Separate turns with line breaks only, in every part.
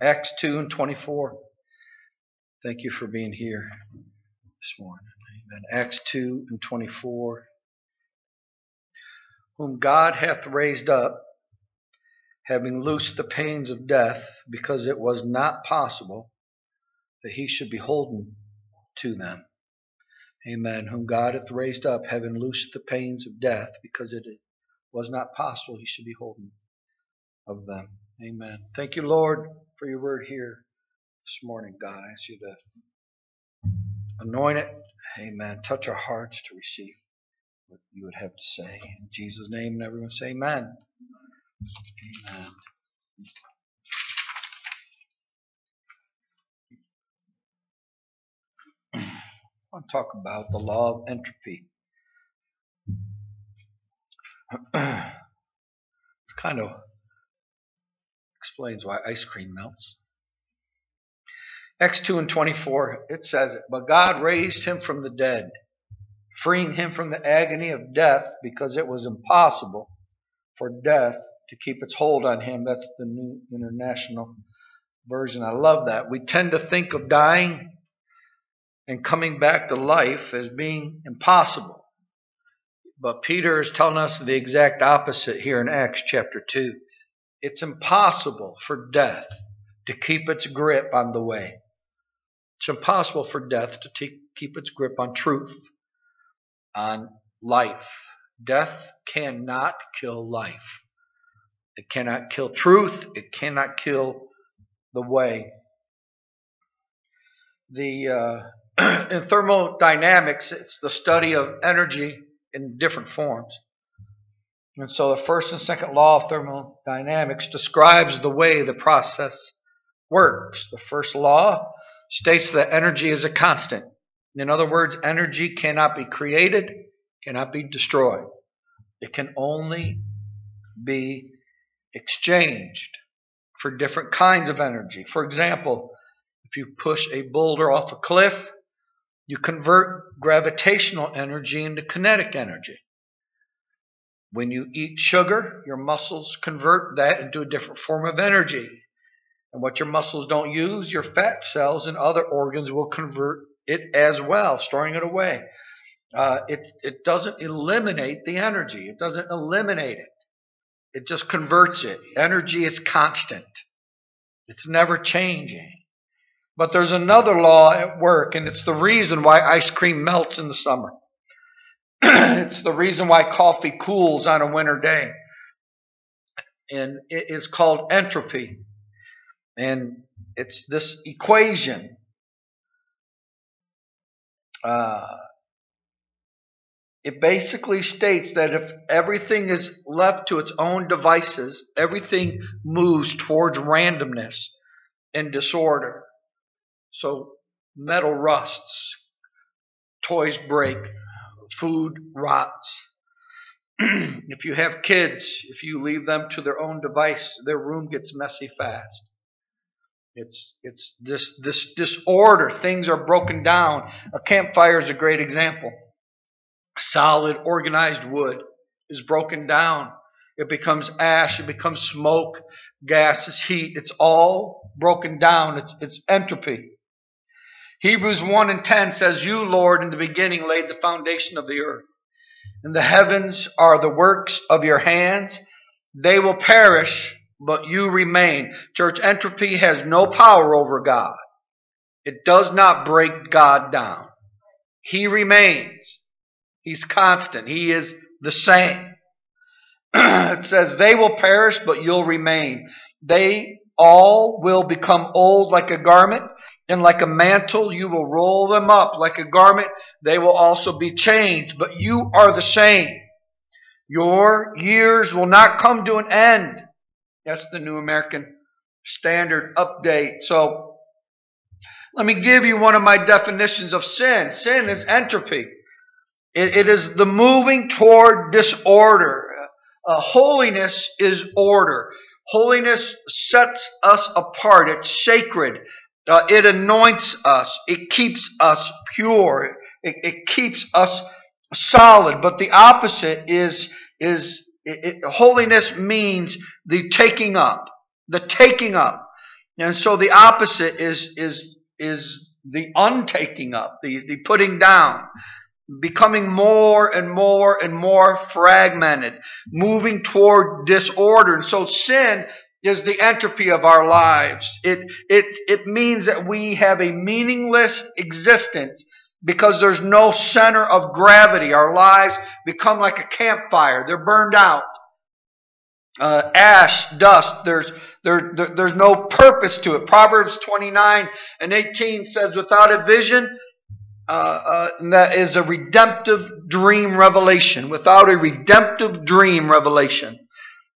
Acts 2 and 24. Thank you for being here this morning. Amen. Acts 2 and 24. Whom God hath raised up, having loosed the pains of death, because it was not possible that he should be holden to them. Amen. Whom God hath raised up, having loosed the pains of death, because it was not possible he should be holden of them. Amen. Thank you, Lord, for your word here this morning, God. I ask you to anoint it. Amen. Touch our hearts to receive what you would have to say. In Jesus' name, and everyone say amen. Amen. I want to talk about the law of entropy. it's kind of explains why ice cream melts. Acts 2 and 24, it says it, But God raised him from the dead, freeing him from the agony of death because it was impossible for death to keep its hold on him. That's the New International Version. I love that. We tend to think of dying and coming back to life as being impossible. But Peter is telling us the exact opposite here in Acts chapter 2. It's impossible for death to keep its grip on the way. It's impossible for death to t- keep its grip on truth, on life. Death cannot kill life. It cannot kill truth. It cannot kill the way. The uh, in thermodynamics, it's the study of energy in different forms. And so the first and second law of thermodynamics describes the way the process works. The first law states that energy is a constant. In other words, energy cannot be created, cannot be destroyed. It can only be exchanged for different kinds of energy. For example, if you push a boulder off a cliff, you convert gravitational energy into kinetic energy. When you eat sugar, your muscles convert that into a different form of energy. And what your muscles don't use, your fat cells and other organs will convert it as well, storing it away. Uh, it, it doesn't eliminate the energy, it doesn't eliminate it, it just converts it. Energy is constant, it's never changing. But there's another law at work, and it's the reason why ice cream melts in the summer. it's the reason why coffee cools on a winter day. And it is called entropy. And it's this equation. Uh, it basically states that if everything is left to its own devices, everything moves towards randomness and disorder. So metal rusts, toys break, food rots. if you have kids, if you leave them to their own device, their room gets messy fast. It's it's this this disorder. Things are broken down. A campfire is a great example. Solid, organized wood is broken down. It becomes ash. It becomes smoke, gases, heat. It's all broken down. It's it's entropy. Hebrews 1 and 10 says, You, Lord, in the beginning laid the foundation of the earth, and the heavens are the works of your hands. They will perish, but you remain. Church, entropy has no power over God. It does not break God down. He remains. He's constant. He is the same. it says, They will perish, but you'll remain. They all will become old like a garment and like a mantle, you will roll them up. Like a garment, they will also be changed. But you are the same. Your years will not come to an end. That's the New American Standard Update. So, let me give you one of my definitions of sin. Sin is entropy. it, it is the moving toward disorder. Uh, holiness is order. Holiness sets us apart. It's sacred. Uh, it anoints us. It keeps us pure. It, it keeps us solid. But the opposite is is it, it, holiness means the taking up, the taking up. And so the opposite is, is, is the untaking up, the, the putting down, becoming more and more and more fragmented, moving toward disorder. And so sin is the entropy of our lives. It, it, it means that we have a meaningless existence because there's no center of gravity. Our lives become like a campfire. They're burned out. Uh, ash, dust, there's, there, there, there's no purpose to it. Proverbs 29 and 18 says, without a vision, uh, uh, that is a redemptive dream revelation. Without a redemptive dream revelation,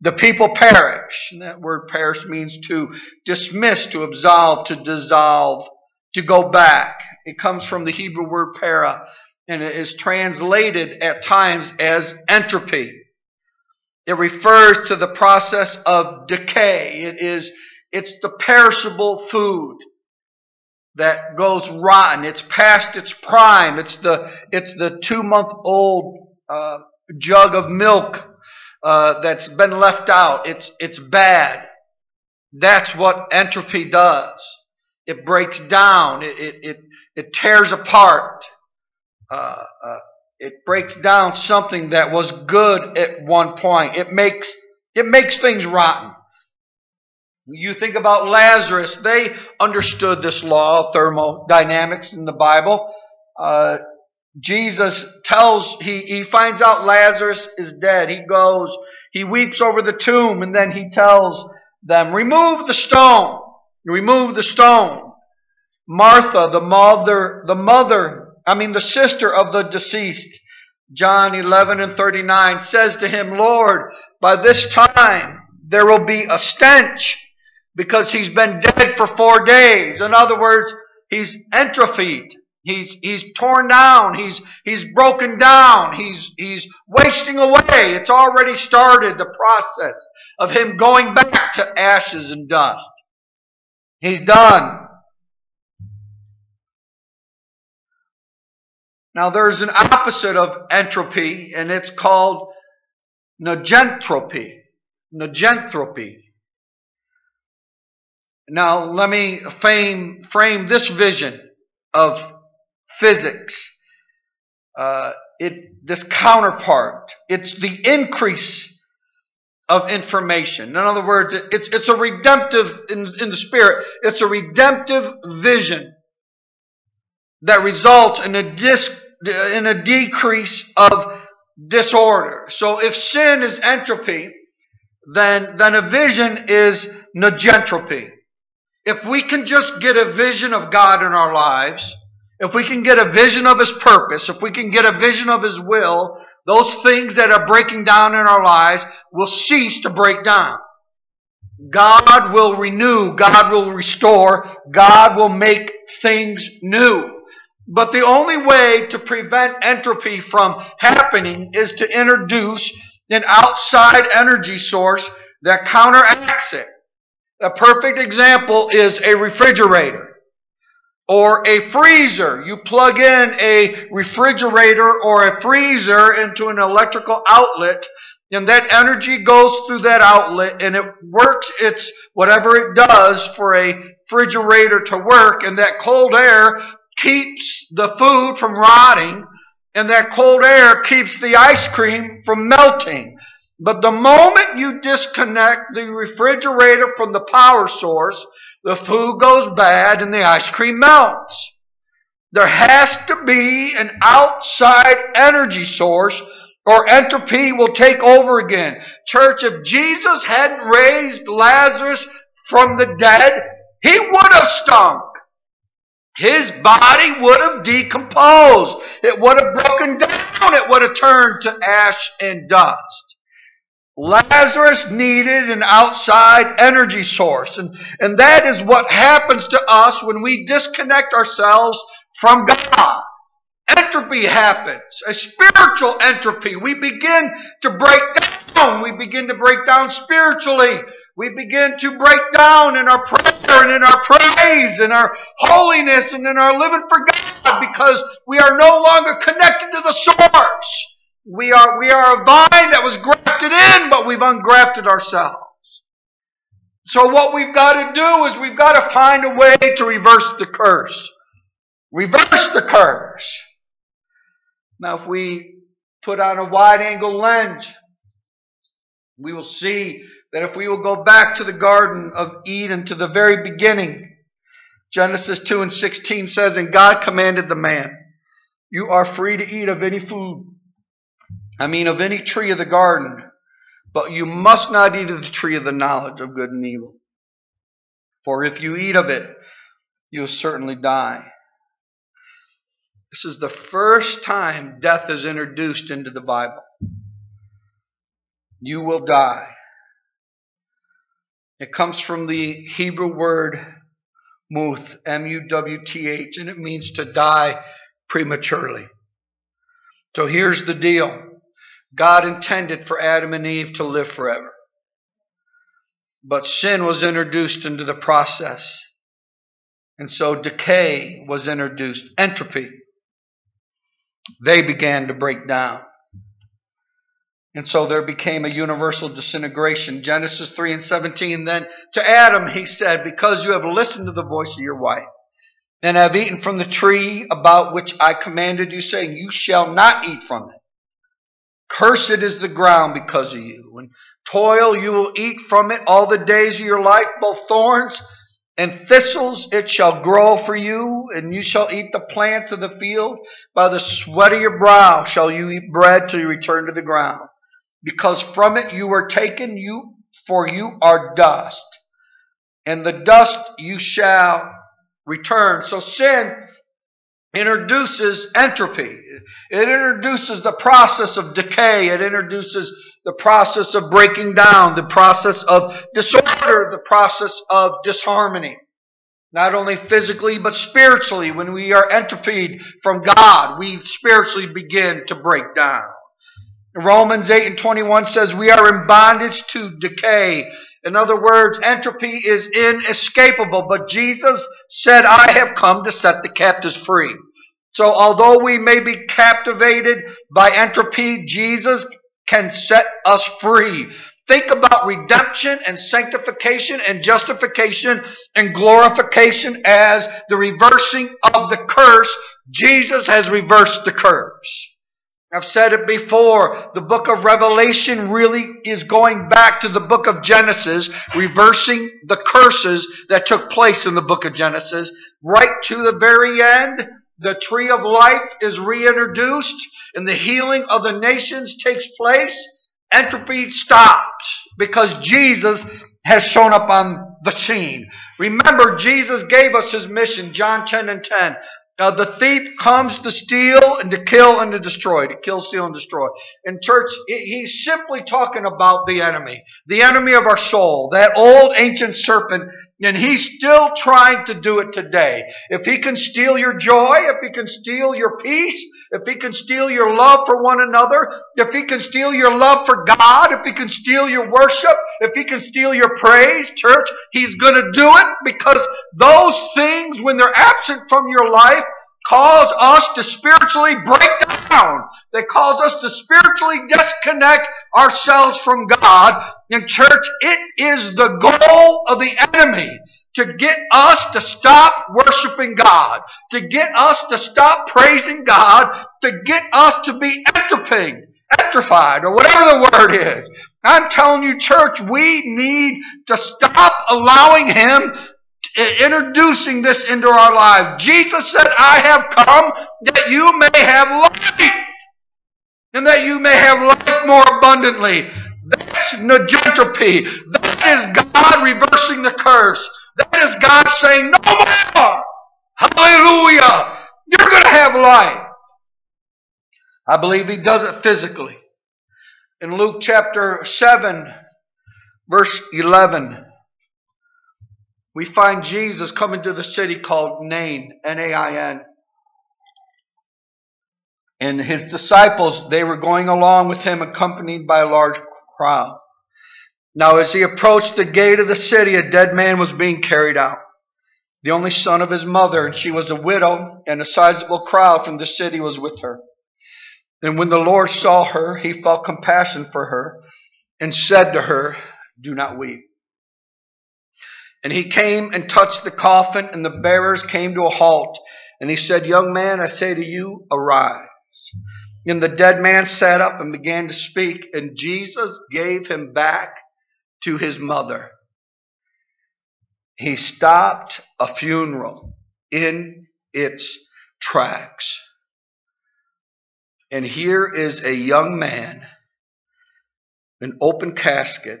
the people perish. And that word perish means to dismiss, to absolve, to dissolve, to go back. It comes from the Hebrew word para, and it is translated at times as entropy. It refers to the process of decay. It is, it's the perishable food that goes rotten. It's past its prime. It's the, it's the two month old uh, jug of milk uh, that's been left out. It's, it's bad. That's what entropy does. It breaks down. It, it, it, it tears apart. Uh, uh, it breaks down something that was good at one point. It makes, it makes things rotten. You think about Lazarus, they understood this law of thermodynamics in the Bible. Uh, Jesus tells, he, he finds out Lazarus is dead. He goes, he weeps over the tomb, and then he tells them, remove the stone. Remove the stone. Martha, the mother, the mother, I mean the sister of the deceased, John 11 and 39 says to him, Lord, by this time there will be a stench because he's been dead for four days. In other words, he's entrophied. He's, he's torn down. He's, he's broken down. He's, he's wasting away. It's already started the process of him going back to ashes and dust. He's done. Now there's an opposite of entropy and it's called negentropy. Negentropy. Now let me frame, frame this vision of physics. Uh, it this counterpart. It's the increase of information. In other words, it's it's a redemptive in, in the spirit. It's a redemptive vision that results in a dis, in a decrease of disorder. So if sin is entropy, then then a vision is negentropy. If we can just get a vision of God in our lives, if we can get a vision of His purpose, if we can get a vision of His will, those things that are breaking down in our lives will cease to break down. God will renew, God will restore, God will make things new. But the only way to prevent entropy from happening is to introduce an outside energy source that counteracts it. A perfect example is a refrigerator or a freezer. You plug in a refrigerator or a freezer into an electrical outlet and that energy goes through that outlet and it works its whatever it does for a refrigerator to work and that cold air keeps the food from rotting and that cold air keeps the ice cream from melting. But the moment you disconnect the refrigerator from the power source, the food goes bad and the ice cream melts. There has to be an outside energy source or entropy will take over again. Church, if Jesus hadn't raised Lazarus from the dead, he would have stunk. His body would have decomposed. It would have broken down. It would have turned to ash and dust. Lazarus needed an outside energy source. And, and that is what happens to us when we disconnect ourselves from God. Entropy happens, a spiritual entropy. We begin to break down. We begin to break down spiritually. We begin to break down in our prayer and in our praise and our holiness and in our living for God because we are no longer connected to the source. We are, we are a vine that was grafted in, but we've ungrafted ourselves. So what we've got to do is we've got to find a way to reverse the curse. Reverse the curse. Now if we put on a wide angle lens, we will see that if we will go back to the Garden of Eden to the very beginning, Genesis 2 and 16 says, And God commanded the man, You are free to eat of any food, I mean of any tree of the garden, but you must not eat of the tree of the knowledge of good and evil. For if you eat of it, you'll certainly die. This is the first time death is introduced into the Bible. You will die. It comes from the Hebrew word muth, M U W T H, and it means to die prematurely. So here's the deal God intended for Adam and Eve to live forever. But sin was introduced into the process. And so decay was introduced, entropy. They began to break down. And so there became a universal disintegration. Genesis 3 and 17. Then to Adam he said, Because you have listened to the voice of your wife, and have eaten from the tree about which I commanded you, saying, You shall not eat from it. Cursed is the ground because of you. And toil you will eat from it all the days of your life, both thorns and thistles it shall grow for you, and you shall eat the plants of the field. By the sweat of your brow shall you eat bread till you return to the ground because from it you were taken, you for you are dust, and the dust you shall return. So sin introduces entropy. It introduces the process of decay. It introduces the process of breaking down, the process of disorder, the process of disharmony. Not only physically, but spiritually. When we are entropied from God, we spiritually begin to break down. Romans 8 and 21 says we are in bondage to decay. In other words, entropy is inescapable, but Jesus said, I have come to set the captives free. So although we may be captivated by entropy, Jesus can set us free. Think about redemption and sanctification and justification and glorification as the reversing of the curse. Jesus has reversed the curse. I've said it before. The book of Revelation really is going back to the book of Genesis, reversing the curses that took place in the book of Genesis. Right to the very end, the tree of life is reintroduced and the healing of the nations takes place. Entropy stopped because Jesus has shown up on the scene. Remember, Jesus gave us his mission, John 10 and 10. Now, the thief comes to steal and to kill and to destroy, to kill, steal, and destroy. In church, he's simply talking about the enemy, the enemy of our soul, that old ancient serpent, and he's still trying to do it today. If he can steal your joy, if he can steal your peace, if he can steal your love for one another, if he can steal your love for God, if he can steal your worship, if he can steal your praise, church, he's going to do it because those things, when they're absent from your life, cause us to spiritually break down. They cause us to spiritually disconnect ourselves from God. In church, it is the goal of the enemy to get us to stop worshiping God, to get us to stop praising God, to get us to be entropied, electrified, or whatever the word is. I'm telling you, church, we need to stop allowing Him introducing this into our lives. Jesus said, I have come that you may have life and that you may have life more abundantly. That's negentropy. That is God reversing the curse. That is God saying, no more. Hallelujah. You're going to have life. I believe he does it physically. In Luke chapter 7, verse 11, we find Jesus coming to the city called Nain, N-A-I-N. And his disciples, they were going along with him accompanied by a large crowd. Now as he approached the gate of the city, a dead man was being carried out. The only son of his mother, and she was a widow, and a sizable crowd from the city was with her. And when the Lord saw her, he felt compassion for her and said to her, Do not weep. And he came and touched the coffin, and the bearers came to a halt. And he said, Young man, I say to you, arise. And the dead man sat up and began to speak, and Jesus gave him back to his mother. He stopped a funeral in its tracks. And here is a young man, an open casket.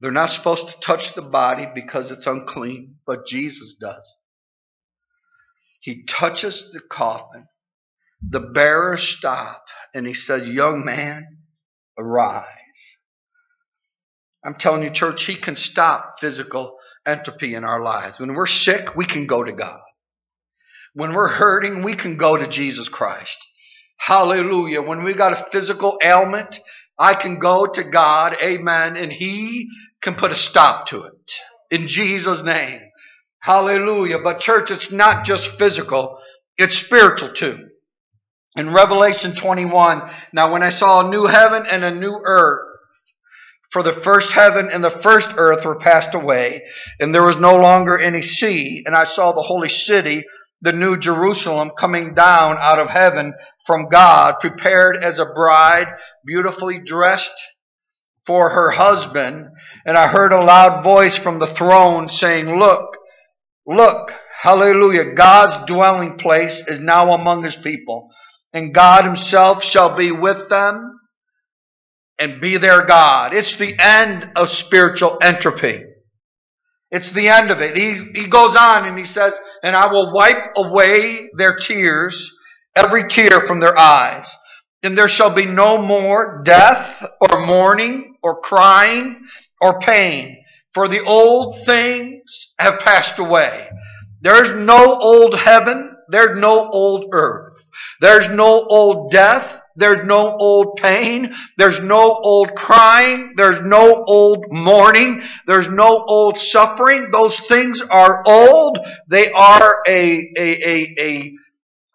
They're not supposed to touch the body because it's unclean, but Jesus does. He touches the coffin. The bearers stop, and he says, Young man, arise. I'm telling you, church, he can stop physical entropy in our lives. When we're sick, we can go to God. When we're hurting, we can go to Jesus Christ. Hallelujah. When we got a physical ailment, I can go to God, amen, and He can put a stop to it. In Jesus' name. Hallelujah. But church, it's not just physical, it's spiritual too. In Revelation 21, now when I saw a new heaven and a new earth, for the first heaven and the first earth were passed away, and there was no longer any sea, and I saw the holy city, the new Jerusalem coming down out of heaven from God, prepared as a bride, beautifully dressed for her husband. And I heard a loud voice from the throne saying, Look, look, hallelujah, God's dwelling place is now among his people, and God himself shall be with them and be their God. It's the end of spiritual entropy. It's the end of it. He, he goes on and he says, And I will wipe away their tears, every tear from their eyes. And there shall be no more death or mourning or crying or pain, for the old things have passed away. There's no old heaven, there's no old earth, there's no old death, there's no old pain. There's no old crying. There's no old mourning. There's no old suffering. Those things are old. They are a, a, a, a,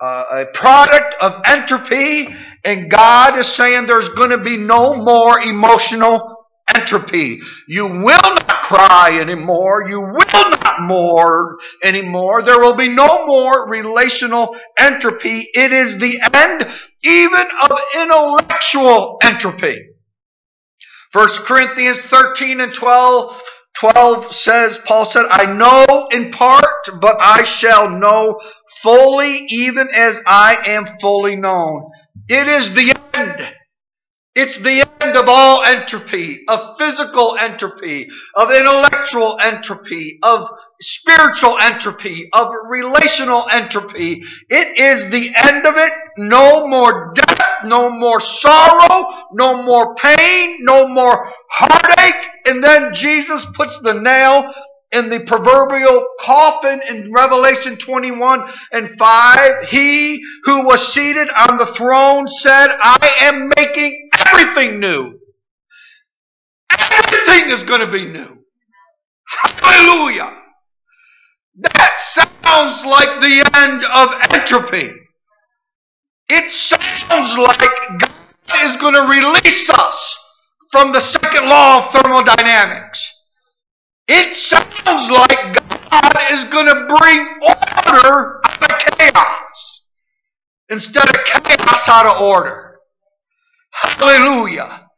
uh, a product of entropy. And God is saying there's going to be no more emotional entropy. You will not cry anymore. You will not mourn anymore. There will be no more relational entropy. It is the end even of intellectual entropy. 1 Corinthians 13 and 12 12 says, Paul said, I know in part, but I shall know fully, even as I am fully known. It is the end. It's the end of all entropy, of physical entropy, of intellectual entropy, of spiritual entropy, of relational entropy. It is the end of it. No more death, no more sorrow, no more pain, no more heartache. And then Jesus puts the nail in the proverbial coffin in Revelation 21 and 5, he who was seated on the throne said, I am making everything new. Everything is going to be new. Hallelujah. That sounds like the end of entropy. It sounds like God is going to release us from the second law of thermodynamics. It sounds like God is going to bring order out of chaos instead of chaos out of order. Hallelujah.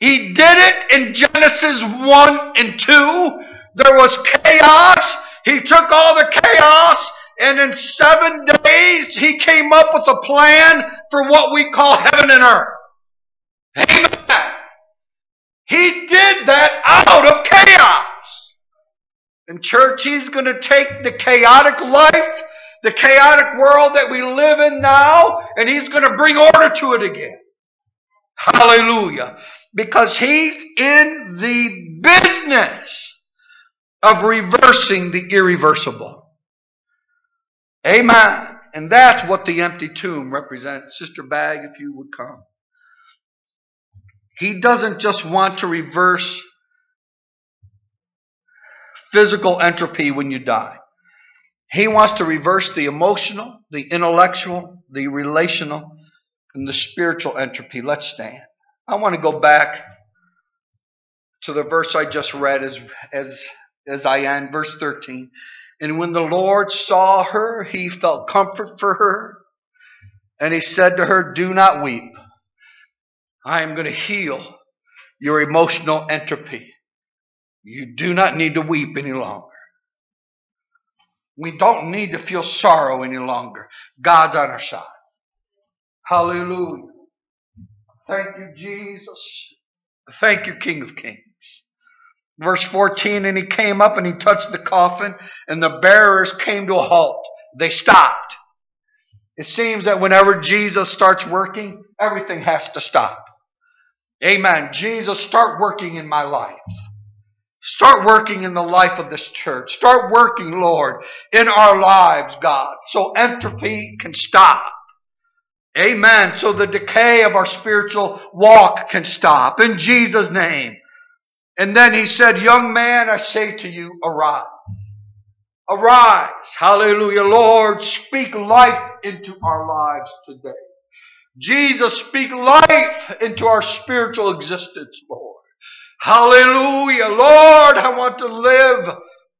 He did it in Genesis 1 and 2. There was chaos. He took all the chaos and in seven days he came up with a plan for what we call heaven and earth. Amen. He did that out of chaos. And church, he's going to take the chaotic life, the chaotic world that we live in now, and he's going to bring order to it again. Hallelujah. Because he's in the business of reversing the irreversible. Amen. And that's what the empty tomb represents. Sister Bag, if you would come. He doesn't just want to reverse physical entropy when you die. He wants to reverse the emotional, the intellectual, the relational, and the spiritual entropy. Let's stand. I want to go back to the verse I just read as, as, as I end, verse 13. And when the Lord saw her, he felt comfort for her. And he said to her, Do not weep. I am going to heal your emotional entropy. You do not need to weep any longer. We don't need to feel sorrow any longer. God's on our side. Hallelujah. Thank you, Jesus. Thank you, King of Kings. Verse 14, and he came up and he touched the coffin, and the bearers came to a halt. They stopped. It seems that whenever Jesus starts working, everything has to stop. Amen. Jesus, start working in my life. Start working in the life of this church. Start working, Lord, in our lives, God, so entropy can stop. Amen. So the decay of our spiritual walk can stop. In Jesus' name. And then he said, Young man, I say to you, arise. Arise. Hallelujah. Lord, speak life into our lives today. Jesus, speak life into our spiritual existence, Lord. Hallelujah. Lord, I want to live.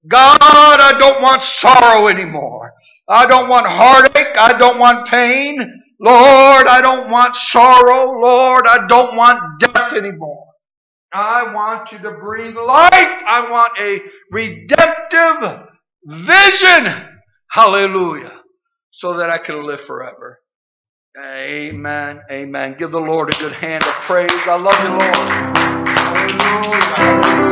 God, I don't want sorrow anymore. I don't want heartache. I don't want pain. Lord, I don't want sorrow. Lord, I don't want death anymore. I want you to breathe life. I want a redemptive vision. Hallelujah. So that I can live forever. Amen. Amen. Give the Lord a good hand of praise. I love you, Lord. Hallelujah.